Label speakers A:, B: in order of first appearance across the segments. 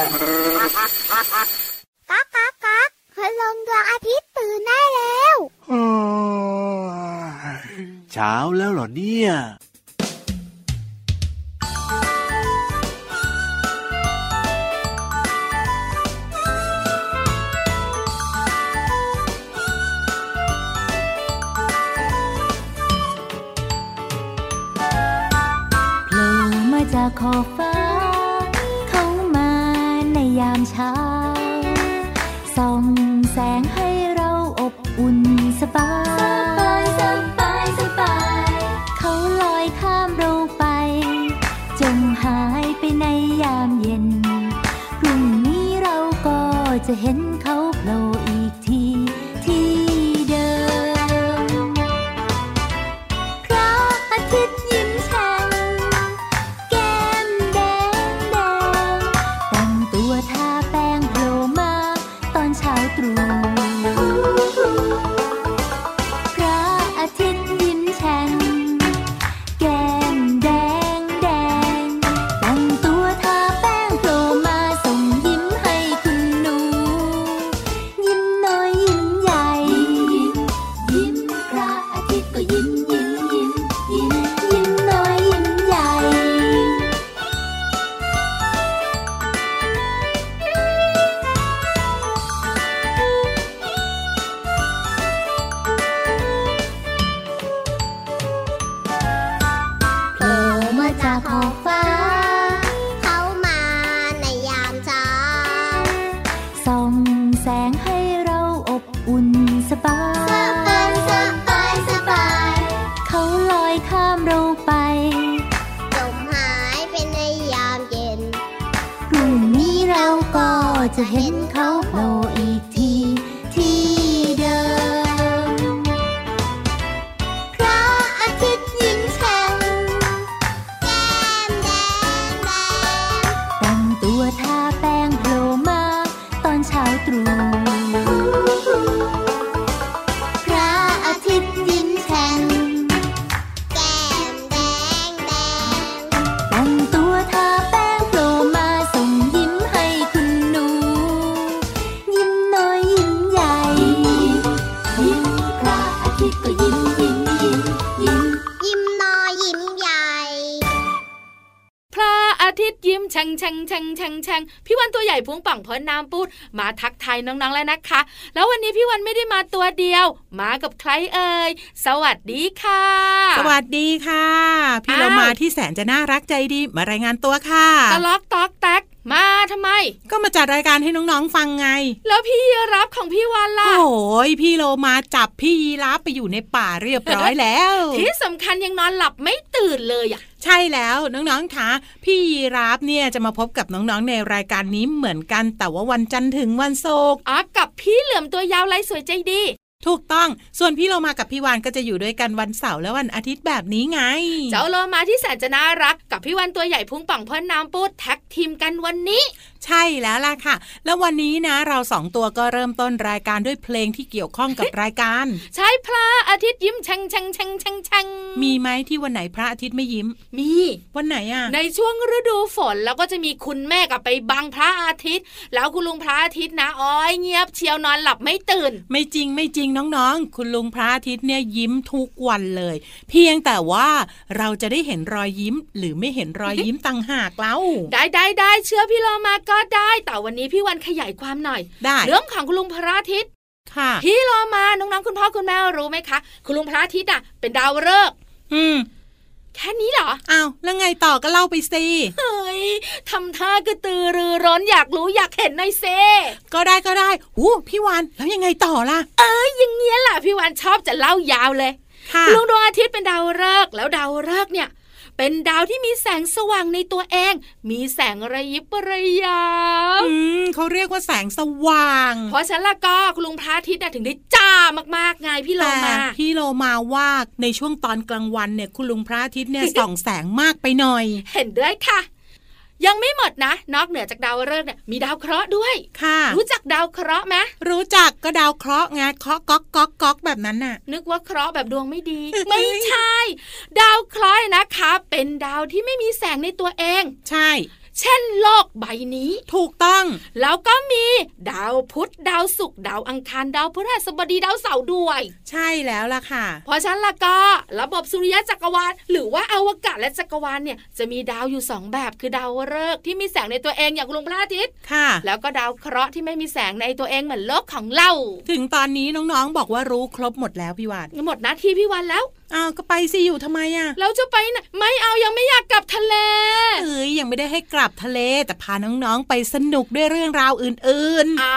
A: ก๊ากกากก๊ากพลงดวงอาทิตย์ตื่นได้แล้ว
B: เช้าแล้วเหรอเนี่ย
C: แฉ่งแฉ่งแฉ่งแฉ่งแฉ่งพี่วันตัวใหญ่พุงป่องพอน้ำปูดมาทักทายน้องๆแล้วนะคะ แล้ววันนี้พี่วันไม่ได้มาตัวเดียว มากับใครเอ่ยสวัสดีค่ะ
D: สวัสดีค่ะ พี่
C: อ้าว
D: เรามาที่แสนจะน่ารักใจดีมารายงานตัวค่ะ
C: ตะล็อกตอกแตก มาทำไม
D: ก็มาจัดรายการให้น้องๆฟังไง
C: แล้วพี่รับของพี่วันล่ะ
D: โอ้ยพี่โลมาจับพี่ยีราฟไปอยู่ในป่าเรียบร้อยแล้ว
C: ที่สำคัญยังนอนหลับไม่ตื่นเลยอะ
D: ใช่แล้วน้องๆคะพี่ยีราฟเนี่ยจะมาพบกับน้องๆในรายการนี้เหมือนกันแต่ว่าวันจันทร์ถึงวันศุกร์
C: อ๋อกับพี่เหลือมตัวยาวลายสวยใจดี
D: ถูกต้อง ส่วนพี่โลมากับพี่วานก็จะอยู่ด้วยกันวันเสาร์และวันอาทิตย์แบบนี้ไง
C: เจ้าโลมาที่แสนจะน่ารักกับพี่วันตัวใหญ่พุงป่องพ่นน้ำปูดแท็กทีมกันวันนี้
D: ใช่แล้วล่ะค่ะ แล้ววันนี้นะ เราสองตัวก็เริ่มต้นรายการด้วยเพลงที่เกี่ยวข้องกับรายการ
C: ใช่พระอาทิตย์ยิ้มแฉ่งแฉ่งแฉ่งแฉ่งแฉ่ง
D: มีไหมที่วันไหนพระอาทิตย์ไม่ยิ้ม
C: มี
D: วันไหนอะ
C: ในช่วงฤดูฝนแล้วก็จะมีคุณแม่กับไปบังพระอาทิตย์ แล้วคุณลุงพระอาทิตย์นะอ้อยเงียบเชียวนอนหลับไม่ตื่น
D: ไม่จริงไม่จริงน้องๆ คุณลุงพระอาทิตย์เนี่ยยิ้มทุกวันเลย เพียงแต่ว่าเราจะได้เห็นรอยยิ้ม หรือไม่เห็นรอยยิ้มต่างหากเล่า
C: ได้ได้ได้เชื่อพี่โลมาก็ได้ แต่วันนี้พี่วันขยายความหน่อย
D: ได้
C: เรื่องของคุณลุงพระอาทิตย์
D: ค่ะ
C: พี่โลมาน้องๆคุณพ่อคุณแม่รู้ไหมคะ คุณลุงพระอาทิตย์อะเป็นดาวฤกษ์
D: อืม
C: แค่นี้เหรอ
D: อ้าว แล้วไงต่อก็เล่าไปสิ
C: เฮ้ยทำท่ากระตือรือร้นอยากรู้อยากเห็นหน่อยเซ
D: ก็ได้ก็ได้อู้พี่วานแล้วยังไงต่อล่ะ
C: เอ้ยอย่างเงี้ยแหละพี่วันชอบจะเล่ายาวเลย
D: ค่ะ
C: ลุงดวงอาทิตย์เป็นดาวฤกษ์แล้วดาวฤกษ์เนี่ย เป็นดาวที่มีแสงสว่างในตัวเอง มีแสงระยิบระยับ
D: อืมเขาเรียกว่าแสงสว่าง
C: เพราะฉะนั้นละก็คุณลุงพระอาทิตย์น่ะถึงได้จ้ามากๆไงพี่โล
D: แต่
C: มา
D: พี่โลมาว่าในช่วงตอนกลางวันเนี่ยคุณลุงพระอาทิตย์เนี่ยส่องแสงมากไปหน่อย
C: เห็นด้วยค่ะ ยังไม่หมดนะ นอกเหนือจากดาวฤกษ์เนี่ยมีดาวเคราะห์ด้วย
D: ค่ะ
C: รู้จักดาวเคราะห์ไหม
D: รู้จักก็ดาวเคราะห์ไงเคราะห์ก๊อกก๊อกก๊อกแบบนั้นน่ะ
C: นึกว่าเคราะห์แบบดวงไม่ดี ไม่ใช่ ดาวเคราะห์นะคะ เป็นดาวที่ไม่มีแสงในตัวเอง
D: ใช่
C: เช่นโลกใบนี้
D: ถูกต้อง
C: แล้วก็มีดาวพุธดาวศุกร์ดาวอังคารดาวพฤหัสบดีดาวเสาร์ด้วย
D: ใช่แล้วล่ะค่ะ
C: เพราะฉะนั้นละก็ระบบสุริยะจักรวาลหรือว่าอวกาศและจักรวาลเนี่ยจะมีดาวอยู่สองแบบคือดาวฤกษ์ที่มีแสงในตัวเองอย่างดวงพระอาทิตย์
D: ค่ะ
C: แล้วก็ดาวเคราะห์ที่ไม่มีแสงในตัวเองเหมือนโลกของเรา
D: ถึงตอนนี้น้องๆบอกว่ารู้ครบหมดแล้วพี่วาน
C: หมดหน้าที่พี่วันแล้ว
D: อ้าวก็ไปสิอยู่ทำไมอะ
C: แล้วจะไปไหนไม่เอายังไม่อยากกลับทะเล
D: เอ้ยยังไม่ได้ให้กลับทะเล แต่พาน้องๆไปสนุกด้วยเรื่องราวอื่น
C: อ่า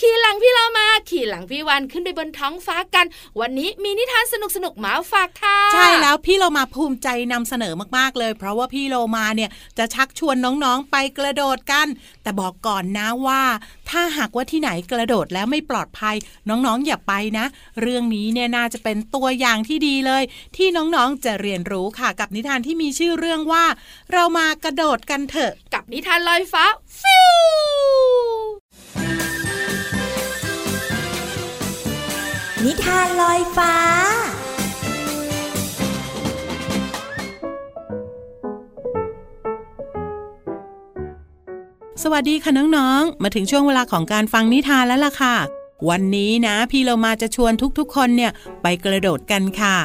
C: ขี่หลังพี่เรามา ขี่หลังพี่วันขึ้นไปบนท้องฟ้ากัน วันนี้มีนิทานสนุกสนุกๆมาฝากค่ะ
D: ๆใช่แล้วพี่เรามาภูมิใจนำเสนอมากๆเลย เพราะว่าพี่โลมาเนี่ยจะชักชวนน้องๆไปกระโดดกัน แต่บอกก่อนนะว่า ถ้าหากว่าที่ไหนกระโดดแล้วไม่ปลอดภัย น้องๆอย่าไปนะ เรื่องนี้เนี่ยน่าจะเป็นตัวอย่างที่ดีเลยที่น้องๆจะเรียนรู้ค่ะกับนิทานที่มีชื่อเรื่องว่า เรามากระโดดกันเถอะ
C: กับนิทานลอยฟ้าฟิว
E: นิทานลอยฟ้า
D: สวัสดีค่ะน้องๆ มาถึงช่วงเวลาของการฟังนิทานแล้วล่ะค่ะ วันนี้นะ พี่เรามาจะชวนทุกๆคนเนี่ย ไปกระโดดกันค่ะ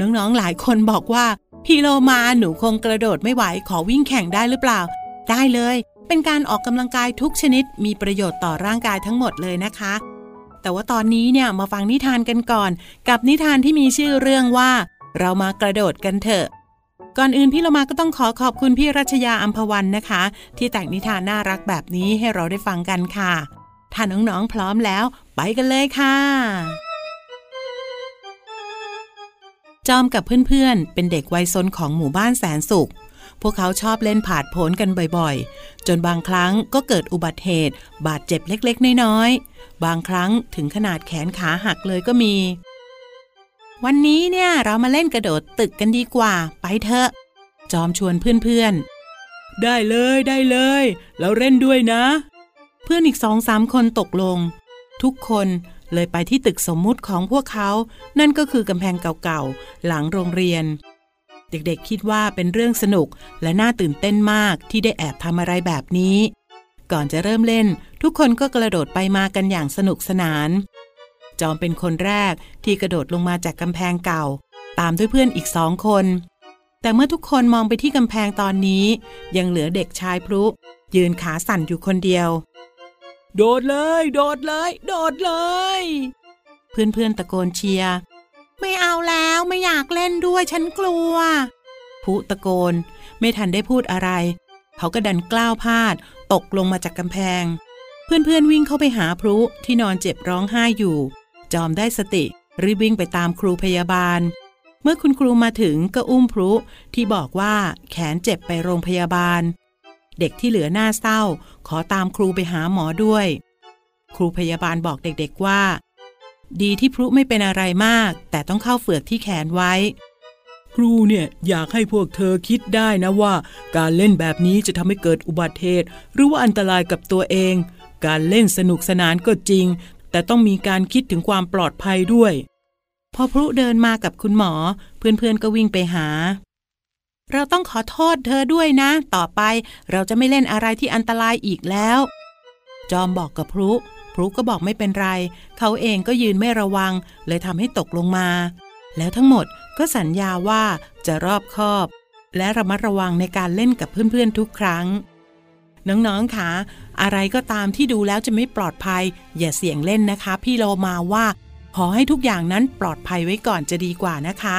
D: น้องๆหลายคนบอกว่าพี่โลมาหนูคงกระโดดไม่ไหวขอวิ่งแข่งได้หรือเปล่า ได้เลย เป็นการออกกำลังกายทุกชนิดมีประโยชน์ต่อร่างกายทั้งหมดเลยนะคะ แต่ว่าตอนนี้เนี่ยมาฟังนิทานกันก่อน กับนิทานที่มีชื่อเรื่องว่า เรามากระโดดกันเถอะ ก่อนอื่นพี่เรมาก็ต้องขอขอบคุณพี่รัชยาอัมพวันนะคะ ที่แต่งนิทานน่ารักแบบนี้ให้เราได้ฟังกันค่ะถ้าน้องๆพร้อมแล้ว ไปกันเลยค่ะ จอมกับเพื่อนๆ เป็นเด็กวัยซนของหมู่บ้านแสนสุข พวกเขาชอบเล่นผาดโผนกันบ่อยๆ จนบางครั้งก็เกิดอุบัติเหตุ บาดเจ็บเล็กๆ น้อยๆ บางครั้งถึงขนาดแขนขาหักเลยก็มี วันนี้เนี่ยเรามาเล่นกระโดดตึกกันดีกว่า ไปเถอะ จอมชวนเพื่อนๆ ได้เลยได้เลยแล้วเล่นด้วยนะ เพื่อนอีกสองสามคนตกลง ทุกคน เลยไปที่ตึกสมมุติของพวกเขา นั่นก็คือกำแพงเก่าๆ หลังโรงเรียน เด็กๆคิดว่าเป็นเรื่องสนุกและน่าตื่นเต้นมากที่ได้แอบทำอะไรแบบนี้ ก่อนจะเริ่มเล่น ทุกคนก็กระโดดไปมากันอย่างสนุกสนาน จอมเป็นคนแรกที่กระโดดลงมาจากกำแพงเก่า ตามด้วยเพื่อนอีกสองคน แต่เมื่อทุกคนมองไปที่กำแพงตอนนี้ ยังเหลือเด็กชายพลุยืนขาสั่นอยู่คนเดียว โดดเลย โดดเลย โดดเลย เพื่อนๆตะโกนเชียร์ไม่เอาแล้วไม่อยากเล่นด้วยฉันกลัวพลุตะโกนไม่ทันได้พูดอะไร เขาก็ดันกล้าวพลาด ตกลงมาจากกำแพง เพื่อนๆวิ่งเข้าไปหาพลุที่นอนเจ็บร้องไห้อยู่ จอมได้สติรีบวิ่งไปตามครูพยาบาล เมื่อคุณครูมาถึงก็อุ้มพลุที่บอกว่าแขนเจ็บไปโรงพยาบาล เด็กที่เหลือหน้าเศร้า ขอตามครูไปหาหมอด้วย ครูพยาบาลบอกเด็กๆว่า ดีที่พลุไม่เป็นอะไรมาก แต่ต้องเข้าเฝือกที่แขนไว้ ครูเนี่ยอยากให้พวกเธอคิดได้นะว่า การเล่นแบบนี้จะทำให้เกิดอุบัติเหตุหรือว่าอันตรายกับตัวเอง การเล่นสนุกสนานก็จริง แต่ต้องมีการคิดถึงความปลอดภัยด้วย พอพลุเดินมากับคุณหมอ เพื่อนๆก็วิ่งไปหา เราต้องขอโทษเธอด้วยนะ ต่อไปเราจะไม่เล่นอะไรที่อันตรายอีกแล้ว จอมบอกกับพลุพลุก็บอกไม่เป็นไร เขาเองก็ยืนไม่ระวัง เลยทำให้ตกลงมา แล้วทั้งหมดก็สัญญาว่าจะรอบคอบ และระมัดระวังในการเล่นกับเพื่อนๆทุกครั้ง น้องๆคะอะไรก็ตามที่ดูแล้วจะไม่ปลอดภัย อย่าเสี่ยงเล่นนะคะ พี่โลมาว่า ขอให้ทุกอย่างนั้นปลอดภัยไว้ก่อนจะดีกว่านะคะ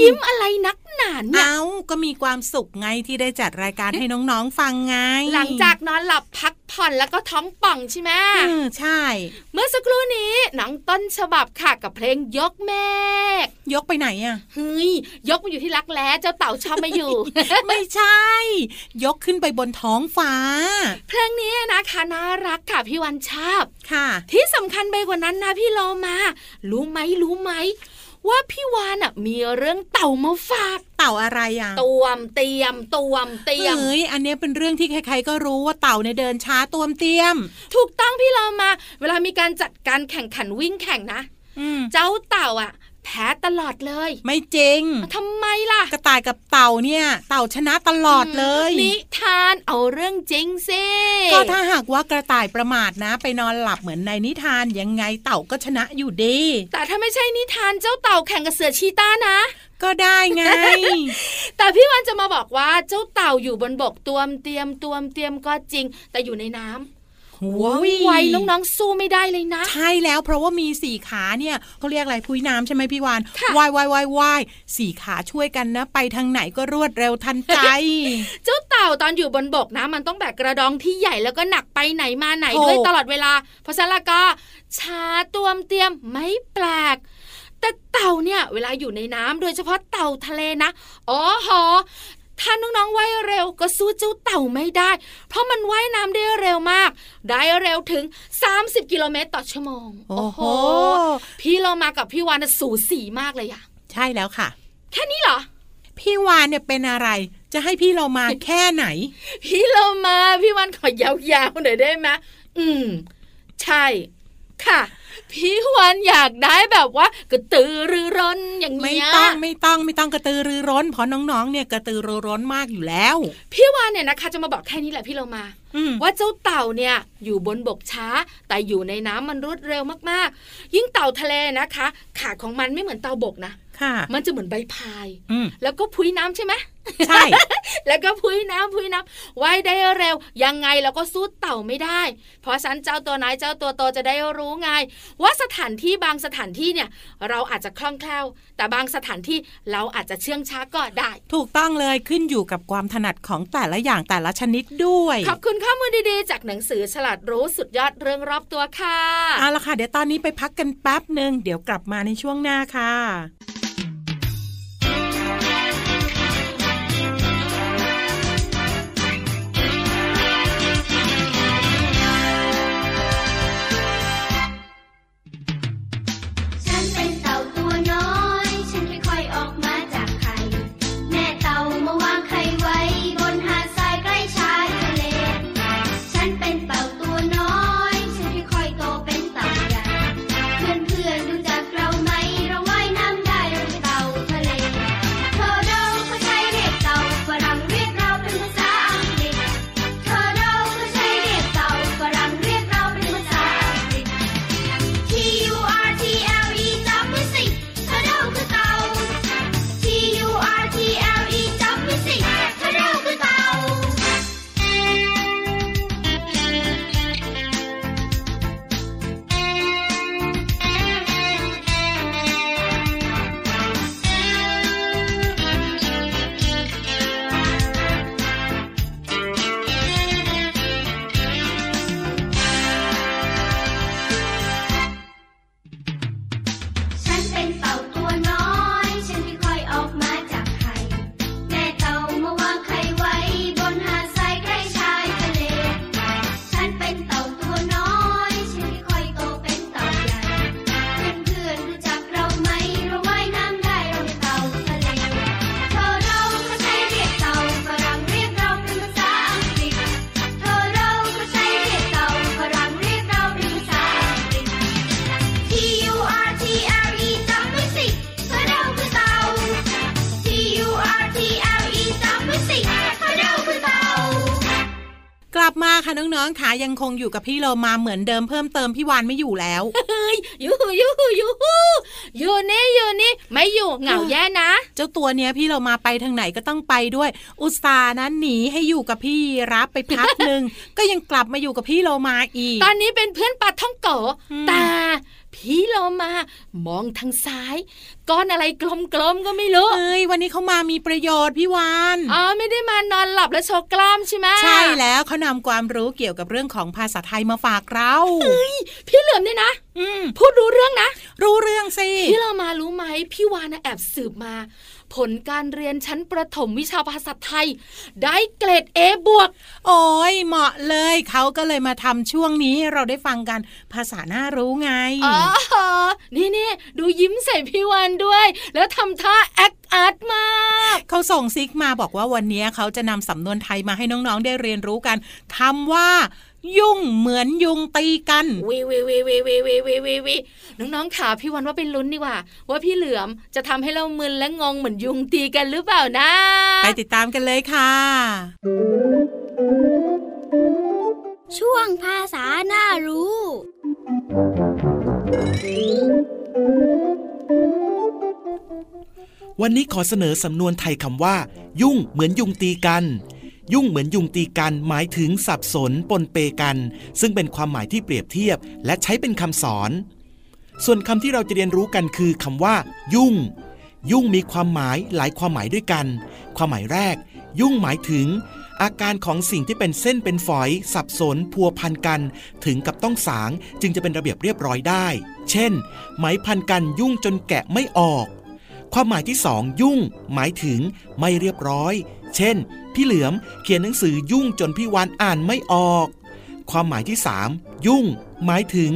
C: ยิ้มอะไรนักหนาเนี่ย
D: เอ้าก็มีความสุขไงที่ได้จัดรายการให้น้องๆฟังไง
C: หลังจากนอนหลับพักผ่อนแล้วก็ท้องป่องใช่ไหม
D: เออใช่
C: เมื่อสักครู่นี้หนังต้นฉบับค่ะกับเพลงยกเมฆ
D: ยกไปไหนอะ
C: เฮ้ยยกมาอยู่ที่รักแร้เจ้าเต่าชอบมาอยู่
D: ไม่ใช่ ยกขึ้นไปบนท้องฟ้า
C: เพลงนี้นะคะน่ารักค่ะพี่วันชอบ
D: ค่ะ
C: ที่สำคัญไปกว่านั้นนะพี่โลมารู้ไหมรู้ไหม ว่าพี่วานอะมีเรื่องเต่ามาฝาก
D: เต่าอะไรอะ
C: ตวมเตียมตวมเตียม
D: เฮ้ยอันเนี้ยเป็นเรื่องที่ใครๆก็รู้ว่าเต่าเนี่ยเดินช้าตวมเตียม
C: ถูกต้องพี่โลมา เวลามีการจัดการแข่งขันวิ่งแข่งนะ
D: อืม
C: เจ้าเต่าอะ แพ้ตลอดเลย
D: ไม่จริง
C: ทำไมล่ะ
D: กระต่ายกับเต่าเนี่ย เต่าชนะตลอดเลย
C: นิทานเอาเรื่องจริงสิ
D: ก็ถ้าหากว่ากระต่ายประมาทนะ ไปนอนหลับเหมือนในนิทานยังไงเต่าก็ชนะอยู่ดี
C: แต่ถ้าไม่ใช่นิทานเจ้าเต่าแข่งกับเสือชีต้านะ
D: ก็ได้ไง
C: แต่พี่วันจะมาบอกว่าเจ้าเต่าอยู่บนบกตวมเตรียมตวมเตรียมก็จริง แต่อยู่ในน้ำ ว่องไวน้องๆสู้ไม่ได้เลยนะ
D: ใช่แล้วเพราะว่ามีสี่ขาเนี่ยเขาเรียกอะไรพุ้ยน้ำใช่ไหมพี่วาน
C: ค่ะ
D: ว่ายว่ายว่ายว่ายสี่ขาช่วยกันนะ ไปทางไหนก็รวดเร็วทันใจ
C: เจ้าเต่าตอนอยู่บนบกนะ มันต้องแบกกระดองที่ใหญ่แล้วก็หนักไปไหนมาไหน
D: ถูก
C: ด้วยตลอดเวลา เพราะฉะนั้นแล้วก็ช้าตวมเตรียมไม่แปลกแต่เต่าเนี่ยเวลาอยู่ในน้ำโดยเฉพาะเต่าทะเลนะ อ๋อหอ ถ้าน้องๆว่ายเร็วก็สู้เจ้าเต่าไม่ได้ เพราะมันว่ายน้ำได้เร็วมาก ได้เร็วถึง 30 กิโลเมตรต่อชั่วโมง
D: โอ้โห
C: พี่เรามากับพี่วานน่ะสูสีมากเลยอะ
D: ใช่แล้วค่ะ
C: แค่นี้เหรอ
D: พี่วานเนี่ยเป็นอะไรจะให้พี่เรามาแค่ไหน
C: พี่เรามาพี่วันขอยาวๆหน่อยได้ไหมอืม ใช่ ค่ะ พี่วันอยากได้แบบว่ากระตือรือร้นอย่าง
D: ไม่
C: เงี้ย
D: ต้องไม่ต้องไม่ต้องกระตือรือร้นเพราะน้องๆ เนี่ยกระตือรือร้นมากอยู่แล้ว
C: พี่วันเนี่ยนะคะ จะมาบอกแค่นี้แหละพี่เรามา
D: อืม
C: ว่าเจ้าเต่าเนี่ยอยู่บนบกช้า แต่อยู่ในน้ำมันรวดเร็วมากๆ ยิ่งเต่าทะเลนะคะ ขาของมันไม่เหมือนเต่าบกนะ
D: ค่ะ
C: มันจะเหมือนใบพาย
D: อืม
C: แล้วก็พุ้ยน้ำใช่ไหม
D: ใช่
C: แล้วก็พุ้ยน้ำพุ้ยน้ำว่ายได้เร็ว ยังไงเราก็สู้เต่าไม่ได้ เพราะฉะนั้นเจ้าตัวไหนเจ้าตัวโตจะได้รู้ไง ว่าสถานที่บางสถานที่เนี่ย เราอาจจะคล่องแคล่ว แต่บางสถานที่เราอาจจะเชื่องช้าก็ได้
D: ถูกต้องเลยขึ้นอยู่กับความถนัดของแต่ละอย่างแต่ละชนิดด้วย
C: ขอบคุณข้อมูลดีๆ จากหนังสือฉลาดรู้สุดยอดเรื่องรอบตัวค่ะ
D: เอาละค่ะเดี๋ยวตอนนี้ไปพักกันแป๊บหนึ่งเดี๋ยวกลับมาในช่วงหน้าค่ะ
A: น้องๆ
D: ค่ะยังคงอยู่กับพี่โลมาเหมือนเดิมเพิ่มเติมพี่วานไม่อยู่แล้ว
C: เฮ้ยยูฮูยูฮูยูฮูอยู่นี่อยู่นี่ไม่อยู่เหงาแย่นะ
D: เจ้าตัวเนี้ยพี่เรามาไปทางไหนก็ต้องไปด้วย อุตส่าห์นะหนีให้อยู่กับพี่รับไปพักหนึ่งก็ยังกลับมาอยู่กับพี่โลมาอีก
C: ตอนนี้เป็นเพื่อนปลาท่องโก
D: อืม
C: แต่ พี่เรามามองทางซ้าย ก้อนอะไรกลมๆก็ไม่รู้
D: เอ้ยวันนี้เขามามีประโยชน์พี่วาน
C: อ๋อไม่ได้มานอนหลับแล้วโชว์กล้ามใช่ไหม
D: ใช่แล้วเขานำความรู้เกี่ยวกับเรื่องของภาษาไทยมาฝากเรา
C: พี่เหลือมเนี่ยนะ
D: อืม
C: พูดรู้เรื่องนะ
D: รู้เรื่องสิ
C: พี่เรามารู้ไหมพี่วานะแอบสืบมา ผลการเรียนชั้นประถมวิชาภาษาไทย ได้เกรด A บวก
D: โอ้ยเหมาะเลยเขาก็เลยมาทำช่วงนี้ให้เราได้ฟังกันภาษาน่ารู้ไง
C: อ๋อนี่นี่ดูยิ้มใส่พี่วานด้วย แล้วทำท่าแอคอาร์ตมาก
D: เขาส่งซิกมาบอกว่าวันนี้เขาจะนำสำนวนไทยมาให้น้องๆได้เรียนรู้กันคำว่า ยุ่งเหมือนยุงตีกัน
C: วิววิววิววิววิววิววิววิววิน้องๆขาพี่วันว่าเป็นลุ้นดีกว่า ว่าพี่เหลือมจะทำให้เรามึนและงงเหมือนยุงตีกันหรือเปล่านะ
D: ไปติดตามกันเลยค่ะ
A: ช่วงภาษาน่ารู้
F: วันนี้ขอเสนอสำนวนไทยคำว่า ยุ่งเหมือนยุงตีกัน ยุ่งเหมือนยุงตีกันหมายถึงสับสนปนเปกัน ซึ่งเป็นความหมายที่เปรียบเทียบ และใช้เป็นคำสอน ส่วนคำที่เราจะเรียนรู้กันคือคำว่า ยุ่ง ยุ่งมีความหมายหลายความหมายด้วยกัน ความหมายแรก ยุ่งหมายถึง อาการของสิ่งที่เป็นเส้นเป็นฝอย สับสน พัวพันกัน ถึงกับต้องสางจึงจะเป็นระเบียบเรียบร้อยได้ เช่น ไหมพันกันยุ่งจนแกะไม่ออกความหมายที่สองยุ่ง หมายถึงไม่เรียบร้อย เช่นพี่เหลือมเขียนหนังสือยุ่งจนพี่วานอ่านไม่ออก ความหมายที่สามยุ่ง หมายถึง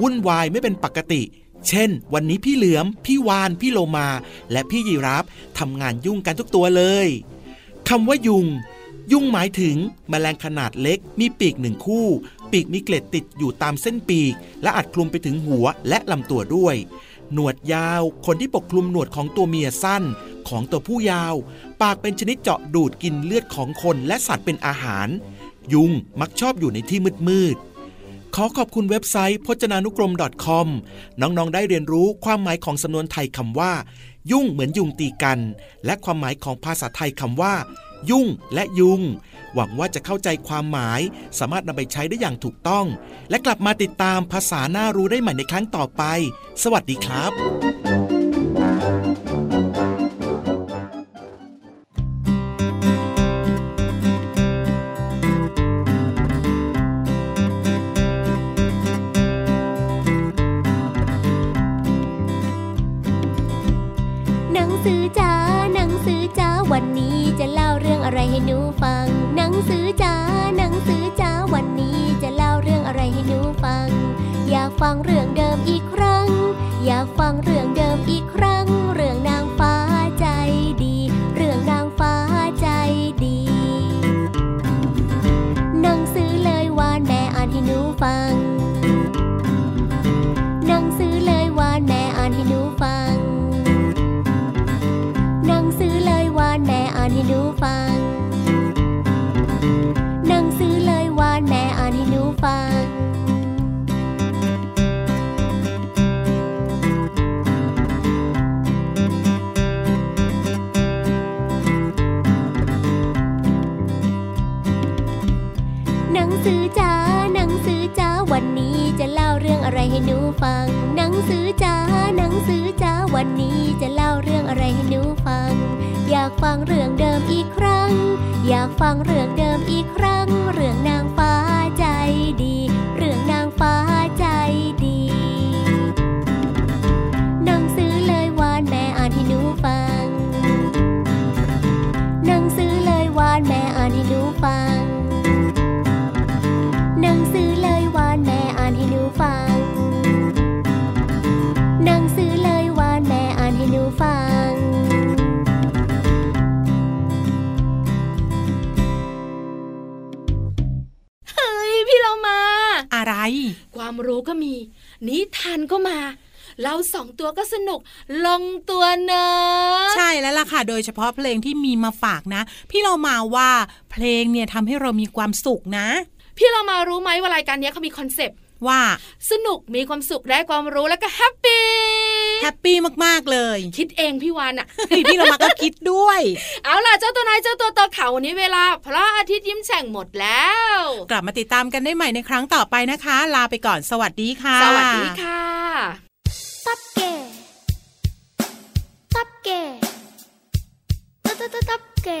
F: วุ่นวายไม่เป็นปกติ เช่น วันนี้พี่เหลือม พี่วาน พี่โลมา และพี่ยีราฟทำงานยุ่งกันทุกตัวเลยคำว่ายุง ยุ่งหมายถึงแมลงขนาดเล็ก มีปีกหนึ่งคู่ ปีกมีเกล็ดติดอยู่ตามเส้นปีก และอาจคลุมไปถึงหัวและลำตัวด้วย หนวดยาวคนที่ปกคลุมหนวดของตัวเมียสั้น ของตัวผู้ยาว ปากเป็นชนิดเจาะดูดกินเลือดของคนและสัตว์เป็นอาหาร ยุงมักชอบอยู่ในที่มืดๆขอขอบคุณเว็บไซต์พจนานุกรม .com น้องๆ ได้เรียนรู้ความหมายของสำนวนไทยคำว่า ยุ่งเหมือนยุงตีกัน และความหมายของภาษาไทยคำว่า ยุ่งและยุง หวังว่าจะเข้าใจความหมาย สามารถนำไปใช้ได้อย่างถูกต้อง และกลับมาติดตามภาษาหน้ารู้ได้ใหม่ในครั้งต่อไป สวัสดีครับ
G: วันนี้จะเล่าเรื่องอะไรให้หนูฟัง อยากฟังเรื่องเดิมอีกครั้ง อยากฟังเรื่องเดิมอีกครั้งเรื่อง ความ
C: รู้ก็มี นิทานก็มาเราสองตัวก็สนุกลงตัวเนอะ
D: ใช่แล้วล่ะค่ะ โดยเฉพาะเพลงที่มีมาฝากนะ พี่เรามาว่าเพลงเนี่ยทำให้เรามีความสุขนะ
C: พี่เรามารู้ไหมว่ารายการนี้เขามีคอนเซปต์
D: ว่า
C: สนุกมีความสุขได้ความรู้แล้วก็
D: happy happy มากๆเลย
C: คิดเองพี่วานอะ
D: พี่เรามาก็คิดด้วย
C: เอาล่ะเจ้าตัวนายเจ้าตัวต่อเขาวันนี้เวลาพระอาทิตย์ยิ้มแฉ่งหมดแล้ว
D: กลับมาติดตามกันได้ใหม่ในครั้งต่อไปนะคะ ลาไปก่อนสวัสดีค่ะ
C: สวัสดีค่ะ
A: ตับ
H: เก๋ตับ
A: เก๋
I: ตั
H: บเก๋